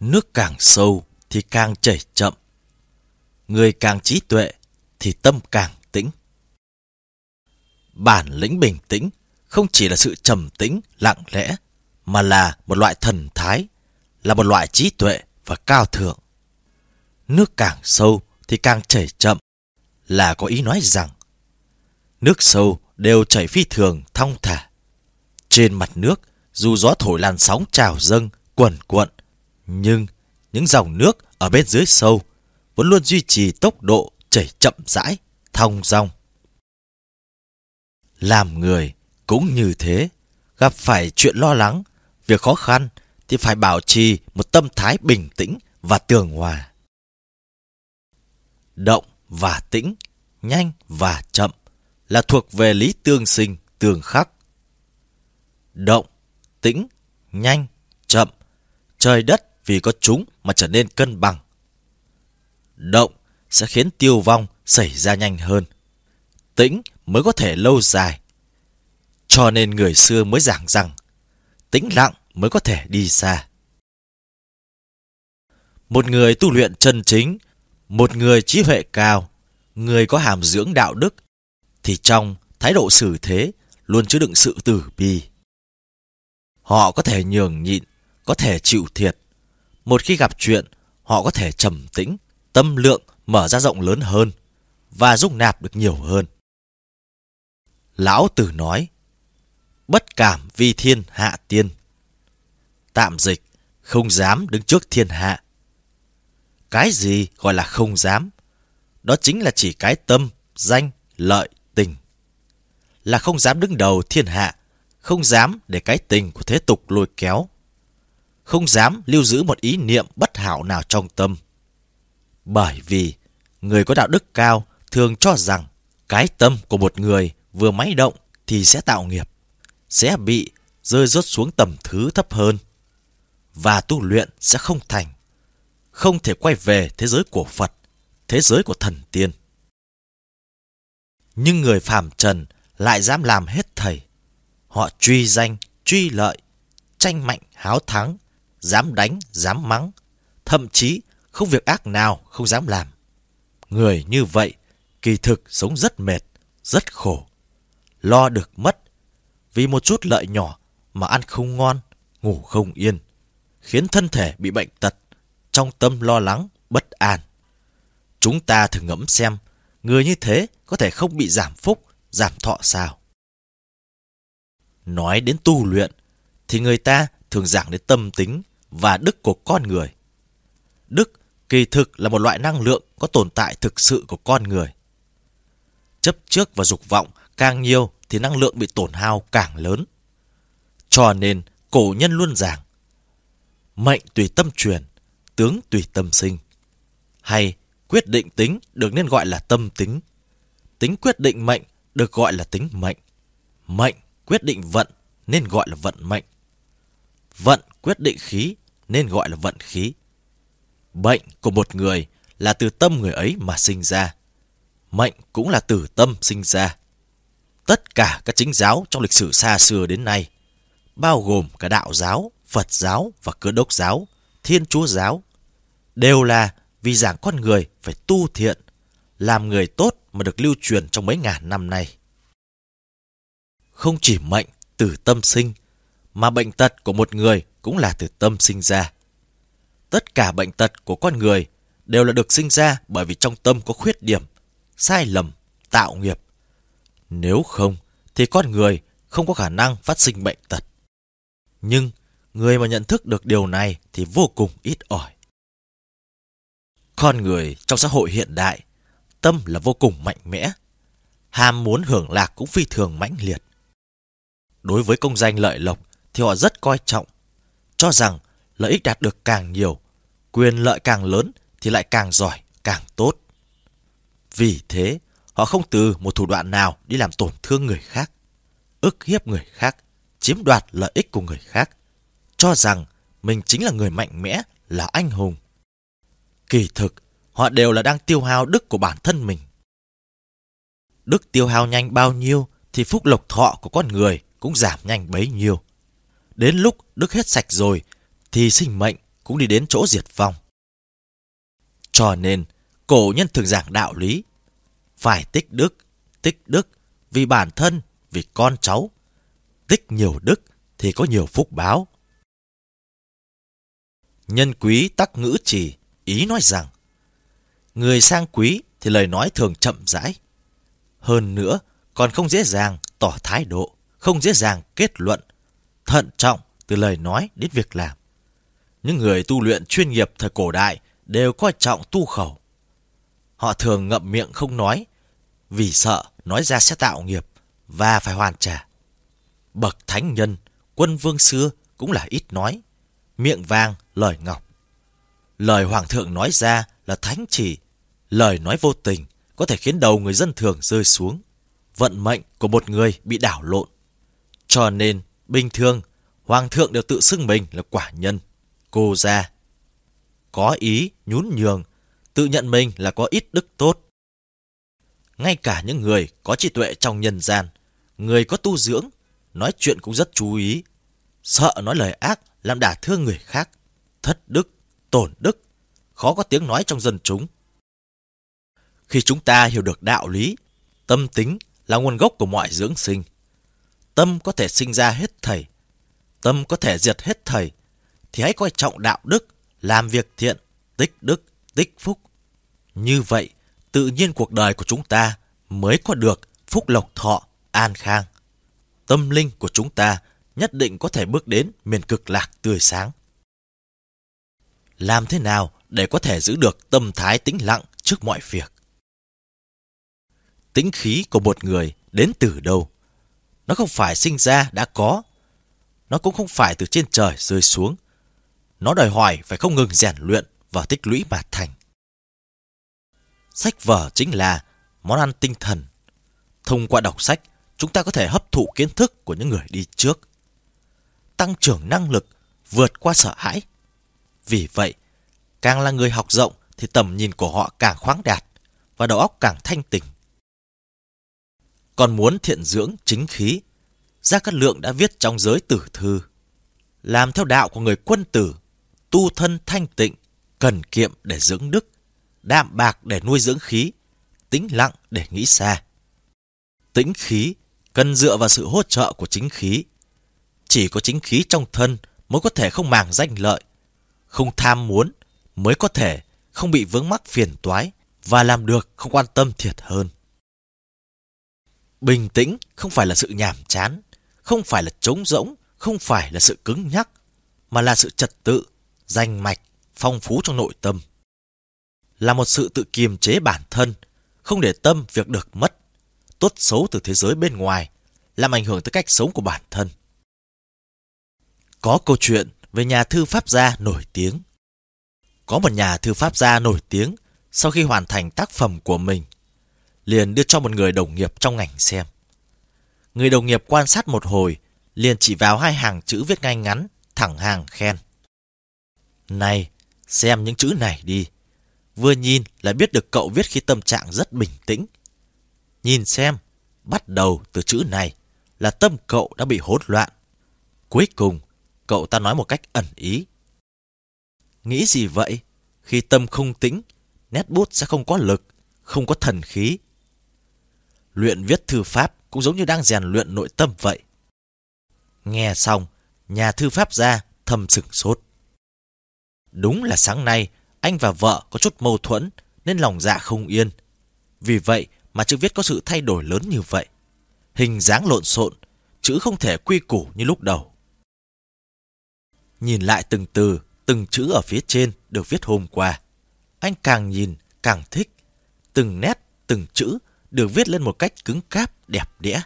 Nước càng sâu thì càng chảy chậm. Người càng trí tuệ thì tâm càng tĩnh. Bản lĩnh bình tĩnh không chỉ là sự trầm tĩnh, lặng lẽ, mà là một loại thần thái, là một loại trí tuệ và cao thượng. Nước càng sâu thì càng chảy chậm, là có ý nói rằng nước sâu đều chảy phi thường thong thả. Trên mặt nước, dù gió thổi làn sóng trào dâng, cuồn cuộn, nhưng những dòng nước ở bên dưới sâu vẫn luôn duy trì tốc độ chảy chậm rãi, thong dong. Làm người cũng như thế, gặp phải chuyện lo lắng, việc khó khăn thì phải bảo trì một tâm thái bình tĩnh và tường hòa. Động và tĩnh, nhanh và chậm là thuộc về lý tương sinh, tương khắc. Động, tĩnh, nhanh, chậm, trời đất vì có chúng mà trở nên cân bằng. Động sẽ khiến tiêu vong xảy ra nhanh hơn. Tĩnh mới có thể lâu dài. Cho nên người xưa mới giảng rằng tĩnh lặng mới có thể đi xa. Một người tu luyện chân chính, một người trí huệ cao, người có hàm dưỡng đạo đức, thì trong thái độ xử thế luôn chứa đựng sự tử bi. Họ có thể nhường nhịn, có thể chịu thiệt. Một khi gặp chuyện, họ có thể trầm tĩnh, tâm lượng mở ra rộng lớn hơn và dung nạp được nhiều hơn. Lão Tử nói, bất cảm vi thiên hạ tiên. Tạm dịch, không dám đứng trước thiên hạ. Cái gì gọi là không dám? Đó chính là chỉ cái tâm, danh, lợi, tình. Là không dám đứng đầu thiên hạ, không dám để cái tình của thế tục lôi kéo. Không dám lưu giữ một ý niệm bất hảo nào trong tâm. Bởi vì người có đạo đức cao thường cho rằng cái tâm của một người vừa máy động thì sẽ tạo nghiệp, sẽ bị rơi rớt xuống tầm thứ thấp hơn và tu luyện sẽ không thành, không thể quay về thế giới của Phật, thế giới của thần tiên. Nhưng người phàm trần lại dám làm hết thầy. Họ truy danh, truy lợi, tranh mạnh, háo thắng, dám đánh, dám mắng, thậm chí không việc ác nào không dám làm. Người như vậy, kỳ thực sống rất mệt, rất khổ. Lo được mất, vì một chút lợi nhỏ mà ăn không ngon, ngủ không yên, khiến thân thể bị bệnh tật, trong tâm lo lắng, bất an. Chúng ta thử ngẫm xem, người như thế có thể không bị giảm phúc, giảm thọ sao? Nói đến tu luyện, thì người ta thường giảng đến tâm tính và đức của con người. Đức kỳ thực là một loại năng lượng có tồn tại thực sự của con người. Chấp trước và dục vọng càng nhiều thì năng lượng bị tổn hao càng lớn. Cho nên cổ nhân luôn giảng mệnh tùy tâm truyền, tướng tùy tâm sinh. Hay quyết định tính được nên gọi là tâm tính. Tính quyết định mệnh được gọi là tính mệnh. Mệnh quyết định vận nên gọi là vận mệnh. Vận quyết định khí nên gọi là vận khí. Bệnh của một người là từ tâm người ấy mà sinh ra. Mệnh cũng là từ tâm sinh ra. Tất cả các chính giáo trong lịch sử xa xưa đến nay, bao gồm cả đạo giáo, Phật giáo và cơ đốc giáo, thiên chúa giáo, đều là vì giảng con người phải tu thiện, làm người tốt mà được lưu truyền trong mấy ngàn năm nay. Không chỉ mệnh từ tâm sinh, mà bệnh tật của một người cũng là từ tâm sinh ra. Tất cả bệnh tật của con người đều là được sinh ra bởi vì trong tâm có khuyết điểm, sai lầm, tạo nghiệp. Nếu không, thì con người không có khả năng phát sinh bệnh tật. Nhưng, người mà nhận thức được điều này thì vô cùng ít ỏi. Con người trong xã hội hiện đại, tâm là vô cùng mạnh mẽ. Ham muốn hưởng lạc cũng phi thường mãnh liệt. Đối với công danh lợi lộc thì họ rất coi trọng, cho rằng lợi ích đạt được càng nhiều, quyền lợi càng lớn thì lại càng giỏi, càng tốt. Vì thế, họ không từ một thủ đoạn nào đi làm tổn thương người khác, ức hiếp người khác, chiếm đoạt lợi ích của người khác, cho rằng mình chính là người mạnh mẽ, là anh hùng. Kỳ thực, họ đều là đang tiêu hao đức của bản thân mình. Đức tiêu hao nhanh bao nhiêu thì phúc lộc thọ của con người cũng giảm nhanh bấy nhiêu. Đến lúc đức hết sạch rồi thì sinh mệnh cũng đi đến chỗ diệt vong. Cho nên, cổ nhân thường giảng đạo lý. Phải tích đức, tích đức vì bản thân, vì con cháu. Tích nhiều đức thì có nhiều phúc báo. Nhân quý tắc ngữ chỉ, ý nói rằng, người sang quý thì lời nói thường chậm rãi. Hơn nữa, còn không dễ dàng tỏ thái độ, không dễ dàng kết luận, thận trọng từ lời nói đến việc làm. Những người tu luyện chuyên nghiệp thời cổ đại đều coi trọng tu khẩu. Họ thường ngậm miệng không nói, vì sợ nói ra sẽ tạo nghiệp và phải hoàn trả. Bậc thánh nhân, quân vương xưa cũng là ít nói, miệng vàng lời ngọc. Lời hoàng thượng nói ra là thánh chỉ, lời nói vô tình có thể khiến đầu người dân thường rơi xuống. Vận mệnh của một người bị đảo lộn. Cho nên, bình thường, hoàng thượng đều tự xưng mình là quả nhân, cô gia. Có ý, nhún nhường, tự nhận mình là có ít đức tốt. Ngay cả những người có trí tuệ trong nhân gian, người có tu dưỡng, nói chuyện cũng rất chú ý. Sợ nói lời ác làm đả thương người khác, thất đức, tổn đức, khó có tiếng nói trong dân chúng. Khi chúng ta hiểu được đạo lý, tâm tính là nguồn gốc của mọi dưỡng sinh. Tâm có thể sinh ra hết thầy, tâm có thể diệt hết thầy, thì hãy coi trọng đạo đức, làm việc thiện, tích đức, tích phúc. Như vậy, tự nhiên cuộc đời của chúng ta mới có được phúc lộc thọ, an khang. Tâm linh của chúng ta nhất định có thể bước đến miền cực lạc tươi sáng. Làm thế nào để có thể giữ được tâm thái tĩnh lặng trước mọi việc? Tính khí của một người đến từ đâu? Nó không phải sinh ra đã có. Nó cũng không phải từ trên trời rơi xuống. Nó đòi hỏi phải không ngừng rèn luyện và tích lũy mà thành. Sách vở chính là món ăn tinh thần. Thông qua đọc sách, chúng ta có thể hấp thụ kiến thức của những người đi trước. Tăng trưởng năng lực, vượt qua sợ hãi. Vì vậy, càng là người học rộng thì tầm nhìn của họ càng khoáng đạt và đầu óc càng thanh tỉnh. Còn muốn thiện dưỡng chính khí, Gia Cát Lượng đã viết trong giới tử thư. Làm theo đạo của người quân tử, tu thân thanh tịnh, cần kiệm để dưỡng đức, đạm bạc để nuôi dưỡng khí, tĩnh lặng để nghĩ xa. Tĩnh khí cần dựa vào sự hỗ trợ của chính khí. Chỉ có chính khí trong thân mới có thể không màng danh lợi, không tham muốn, mới có thể không bị vướng mắc phiền toái và làm được không quan tâm thiệt hơn. Bình tĩnh không phải là sự nhàm chán, không phải là trống rỗng, không phải là sự cứng nhắc, mà là sự trật tự, danh mạch, phong phú trong nội tâm. Là một sự tự kiềm chế bản thân, không để tâm việc được mất, tốt xấu từ thế giới bên ngoài, làm ảnh hưởng tới cách sống của bản thân. Có câu chuyện về nhà thư pháp gia nổi tiếng. Có một nhà thư pháp gia nổi tiếng sau khi hoàn thành tác phẩm của mình liền đưa cho một người đồng nghiệp trong ngành xem. Người đồng nghiệp quan sát một hồi, liền chỉ vào hai hàng chữ viết ngay ngắn, thẳng hàng khen. Này, xem những chữ này đi. Vừa nhìn là biết được cậu viết khi tâm trạng rất bình tĩnh. Nhìn xem, bắt đầu từ chữ này là tâm cậu đã bị hỗn loạn. Cuối cùng, cậu ta nói một cách ẩn ý. Nghĩ gì vậy? Khi tâm không tĩnh, nét bút sẽ không có lực, không có thần khí, Luyện viết thư pháp cũng giống như đang rèn luyện nội tâm vậy. Nghe xong, nhà thư pháp ra thầm sửng sốt. Đúng là sáng nay, anh và vợ có chút mâu thuẫn nên lòng dạ không yên. Vì vậy mà chữ viết có sự thay đổi lớn như vậy. Hình dáng lộn xộn, chữ không thể quy củ như lúc đầu. Nhìn lại từng từ, từng chữ ở phía trên được viết hôm qua. Anh càng nhìn, càng thích. Từng nét, từng chữ được viết lên một cách cứng cáp, đẹp đẽ.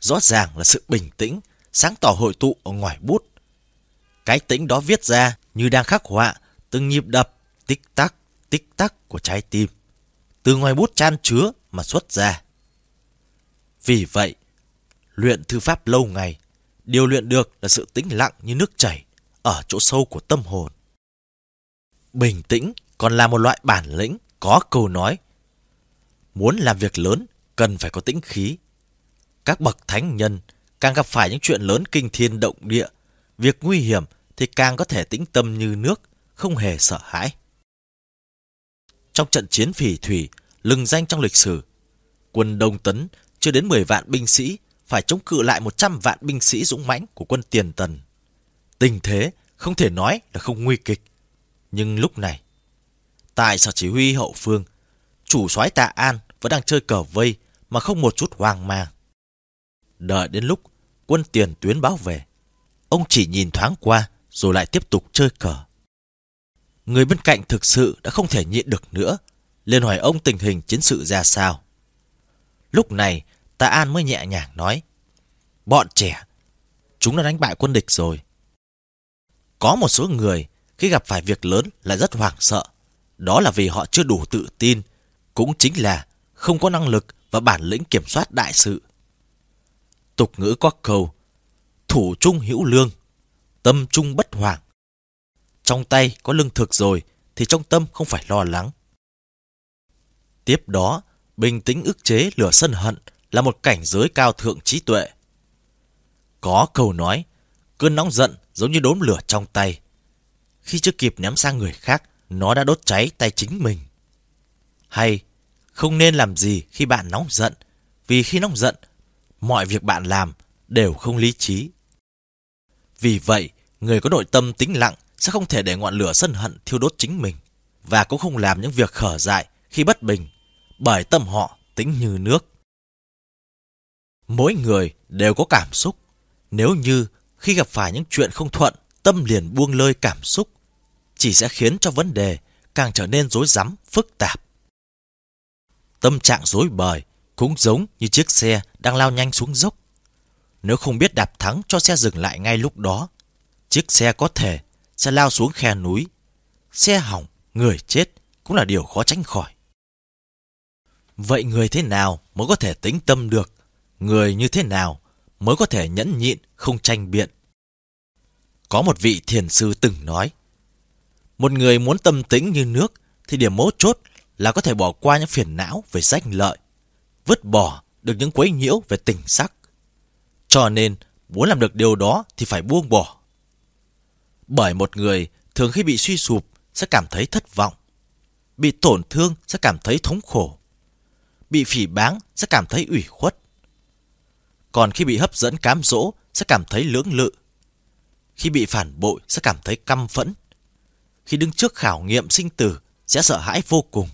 Rõ ràng là sự bình tĩnh, sáng tỏ hội tụ ở ngoài bút. Cái tĩnh đó viết ra như đang khắc họa từng nhịp đập, tích tắc, tích tắc của trái tim. Từ ngoài bút chan chứa mà xuất ra. Vì vậy, luyện thư pháp lâu ngày, điều luyện được là sự tĩnh lặng như nước chảy ở chỗ sâu của tâm hồn. Bình tĩnh còn là một loại bản lĩnh có câu nói Muốn làm việc lớn, cần phải có tĩnh khí. Các bậc thánh nhân càng gặp phải những chuyện lớn kinh thiên động địa, việc nguy hiểm thì càng có thể tĩnh tâm như nước, không hề sợ hãi. Trong trận chiến phỉ thủy, lừng danh trong lịch sử, quân Đông Tấn chưa đến 10 vạn binh sĩ phải chống cự lại 100 vạn binh sĩ dũng mãnh của quân Tiền Tần. Tình thế không thể nói là không nguy kịch. Nhưng lúc này, tại sở chỉ huy hậu phương, chủ soái Tạ An vẫn đang chơi cờ vây mà không một chút hoang mang. Đợi đến lúc quân tiền tuyến báo về, ông chỉ nhìn thoáng qua rồi lại tiếp tục chơi cờ. Người bên cạnh thực sự đã không thể nhịn được nữa, liền hỏi ông tình hình chiến sự ra sao. Lúc này, Tạ An mới nhẹ nhàng nói, Bọn trẻ, chúng đã đánh bại quân địch rồi. Có một số người khi gặp phải việc lớn lại rất hoảng sợ. Đó là vì họ chưa đủ tự tin, cũng chính là không có năng lực và bản lĩnh kiểm soát đại sự. Tục ngữ có câu, thủ trung hữu lương, tâm trung bất hoảng. Trong tay có lương thực rồi thì trong tâm không phải lo lắng. Tiếp đó, bình tĩnh ức chế lửa sân hận là một cảnh giới cao thượng trí tuệ. Có câu nói, cơn nóng giận giống như đốm lửa trong tay. Khi chưa kịp ném sang người khác, nó đã đốt cháy tay chính mình. Hay, không nên làm gì khi bạn nóng giận, vì khi nóng giận, mọi việc bạn làm đều không lý trí. Vì vậy, người có nội tâm tĩnh lặng sẽ không thể để ngọn lửa sân hận thiêu đốt chính mình, và cũng không làm những việc khở dại khi bất bình, bởi tâm họ tĩnh như nước. Mỗi người đều có cảm xúc. Nếu như khi gặp phải những chuyện không thuận, tâm liền buông lơi cảm xúc, chỉ sẽ khiến cho vấn đề càng trở nên rối rắm, phức tạp. Tâm trạng rối bời cũng giống như chiếc xe đang lao nhanh xuống dốc. Nếu không biết đạp thắng cho xe dừng lại ngay lúc đó, chiếc xe có thể sẽ lao xuống khe núi. Xe hỏng, người chết cũng là điều khó tránh khỏi. Vậy người thế nào mới có thể tĩnh tâm được? Người như thế nào mới có thể nhẫn nhịn, không tranh biện? Có một vị thiền sư từng nói, một người muốn tâm tĩnh như nước thì điểm mấu chốt là có thể bỏ qua những phiền não về danh lợi, vứt bỏ được những quấy nhiễu về tình sắc. Cho nên, muốn làm được điều đó thì phải buông bỏ. Bởi một người thường khi bị suy sụp sẽ cảm thấy thất vọng, bị tổn thương sẽ cảm thấy thống khổ, bị phỉ báng sẽ cảm thấy ủy khuất. Còn khi bị hấp dẫn cám dỗ sẽ cảm thấy lưỡng lự. Khi bị phản bội sẽ cảm thấy căm phẫn. Khi đứng trước khảo nghiệm sinh tử sẽ sợ hãi vô cùng.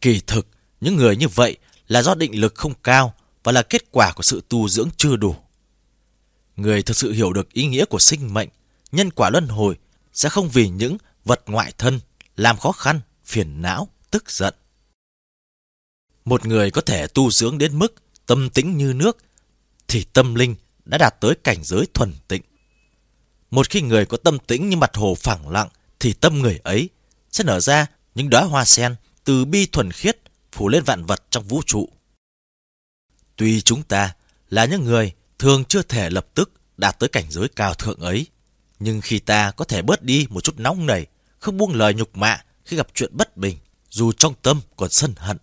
Kỳ thực, những người như vậy là do định lực không cao và là kết quả của sự tu dưỡng chưa đủ. Người thực sự hiểu được ý nghĩa của sinh mệnh, nhân quả luân hồi sẽ không vì những vật ngoại thân làm khó khăn, phiền não, tức giận. Một người có thể tu dưỡng đến mức tâm tĩnh như nước thì tâm linh đã đạt tới cảnh giới thuần tịnh. Một khi người có tâm tĩnh như mặt hồ phẳng lặng thì tâm người ấy sẽ nở ra những đóa hoa sen từ bi thuần khiết phủ lên vạn vật trong vũ trụ. Tuy chúng ta là những người thường chưa thể lập tức đạt tới cảnh giới cao thượng ấy, nhưng khi ta có thể bớt đi một chút nóng nảy, không buông lời nhục mạ khi gặp chuyện bất bình, dù trong tâm còn sân hận,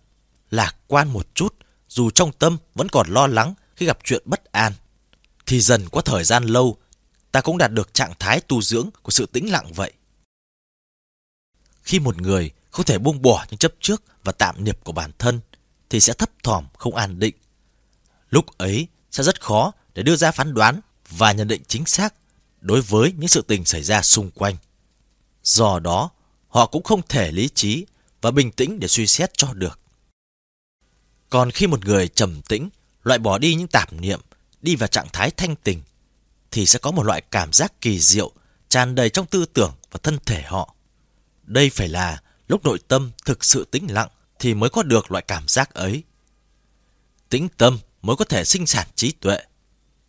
lạc quan một chút, dù trong tâm vẫn còn lo lắng khi gặp chuyện bất an, thì dần qua thời gian lâu, ta cũng đạt được trạng thái tu dưỡng của sự tĩnh lặng vậy. Khi một người không thể buông bỏ những chấp trước và tạm nghiệp của bản thân, thì sẽ thấp thỏm, không an định. Lúc ấy sẽ rất khó để đưa ra phán đoán và nhận định chính xác đối với những sự tình xảy ra xung quanh. Do đó, họ cũng không thể lý trí và bình tĩnh để suy xét cho được. Còn khi một người trầm tĩnh, loại bỏ đi những tạp niệm, đi vào trạng thái thanh tình, thì sẽ có một loại cảm giác kỳ diệu tràn đầy trong tư tưởng và thân thể họ. Đây phải là lúc nội tâm thực sự tĩnh lặng thì mới có được loại cảm giác ấy. Tĩnh tâm mới có thể sinh sản trí tuệ.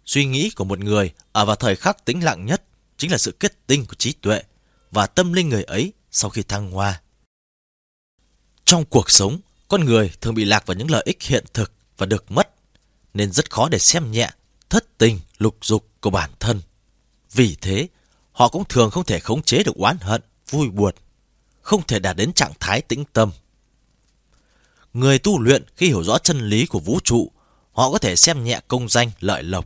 Suy nghĩ của một người ở vào thời khắc tĩnh lặng nhất chính là sự kết tinh của trí tuệ và tâm linh người ấy sau khi thăng hoa. Trong cuộc sống, con người thường bị lạc vào những lợi ích hiện thực và được mất, nên rất khó để xem nhẹ thất tình lục dục của bản thân. Vì thế, họ cũng thường không thể khống chế được oán hận, vui buồn, không thể đạt đến trạng thái tĩnh tâm. Người tu luyện khi hiểu rõ chân lý của vũ trụ, họ có thể xem nhẹ công danh, lợi lộc,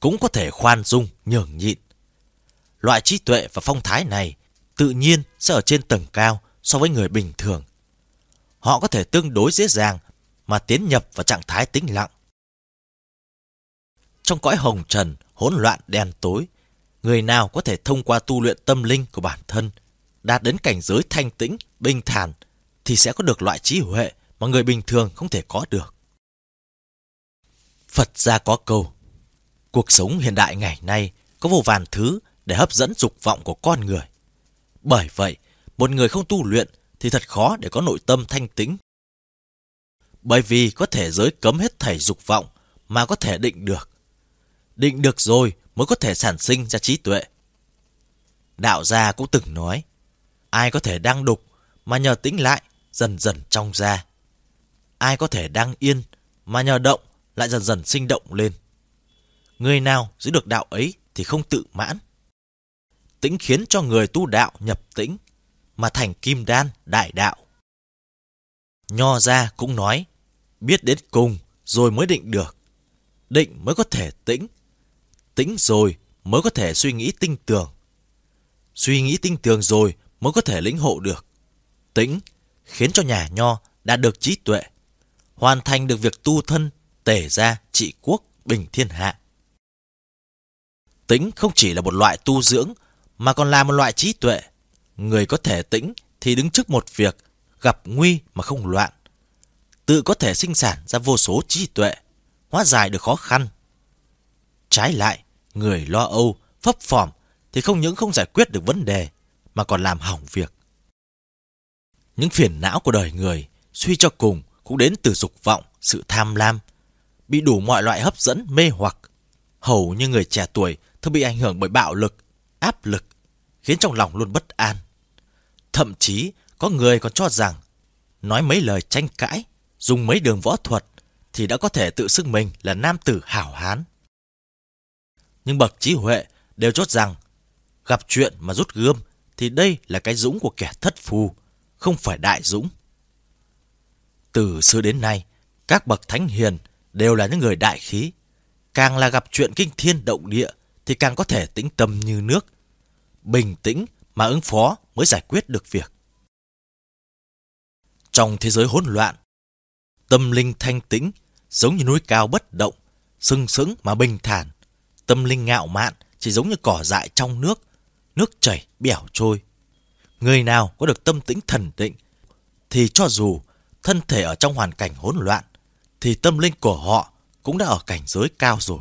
cũng có thể khoan dung, nhường nhịn. Loại trí tuệ và phong thái này tự nhiên sẽ ở trên tầng cao so với người bình thường. Họ có thể tương đối dễ dàng mà tiến nhập vào trạng thái tĩnh lặng. Trong cõi hồng trần, hỗn loạn đen tối, người nào có thể thông qua tu luyện tâm linh của bản thân, đạt đến cảnh giới thanh tĩnh, bình thản, thì sẽ có được loại trí huệ mà người bình thường không thể có được. Phật gia có câu, cuộc sống hiện đại ngày nay có vô vàn thứ để hấp dẫn dục vọng của con người. Bởi vậy, một người không tu luyện thì thật khó để có nội tâm thanh tĩnh. Bởi vì có thể giới cấm hết thảy dục vọng mà có thể định được. Định được rồi mới có thể sản sinh ra trí tuệ. Đạo gia cũng từng nói, ai có thể đang đục mà nhờ tĩnh lại dần dần trong ra. Ai có thể đang yên mà nhờ động lại dần dần sinh động lên. Người nào giữ được đạo ấy thì không tự mãn. Tĩnh khiến cho người tu đạo nhập tĩnh, mà thành kim đan đại đạo. Nho gia cũng nói, biết đến cùng rồi mới định được. Định mới có thể tĩnh. Tĩnh rồi mới có thể suy nghĩ tinh tường. Suy nghĩ tinh tường rồi mới có thể lĩnh hộ được. Tĩnh khiến cho nhà nho đã được trí tuệ, hoàn thành được việc tu thân, tể gia, trị quốc, bình thiên hạ. Tĩnh không chỉ là một loại tu dưỡng, mà còn là một loại trí tuệ. Người có thể tĩnh thì đứng trước một việc, gặp nguy mà không loạn. Tự có thể sinh sản ra vô số trí tuệ, hóa giải được khó khăn. Trái lại, người lo âu, phấp phỏm thì không những không giải quyết được vấn đề, mà còn làm hỏng việc. Những phiền não của đời người, suy cho cùng, cũng đến từ dục vọng, sự tham lam, bị đủ mọi loại hấp dẫn mê hoặc. Hầu như người trẻ tuổi thường bị ảnh hưởng bởi bạo lực, áp lực, khiến trong lòng luôn bất an. Thậm chí có người còn cho rằng nói mấy lời tranh cãi, dùng mấy đường võ thuật thì đã có thể tự xưng mình là nam tử hảo hán. Nhưng bậc trí huệ đều chốt rằng gặp chuyện mà rút gươm thì đây là cái dũng của kẻ thất phù, không phải đại dũng. Từ xưa đến nay, các bậc thánh hiền đều là những người đại khí. Càng là gặp chuyện kinh thiên động địa thì càng có thể tĩnh tâm như nước. Bình tĩnh mà ứng phó mới giải quyết được việc. Trong thế giới hỗn loạn, tâm linh thanh tĩnh giống như núi cao bất động, sưng sững mà bình thản. Tâm linh ngạo mạn chỉ giống như cỏ dại trong nước, nước chảy bẻo trôi. Người nào có được tâm tĩnh thần định thì cho dù thân thể ở trong hoàn cảnh hỗn loạn thì tâm linh của họ cũng đã ở cảnh giới cao rồi.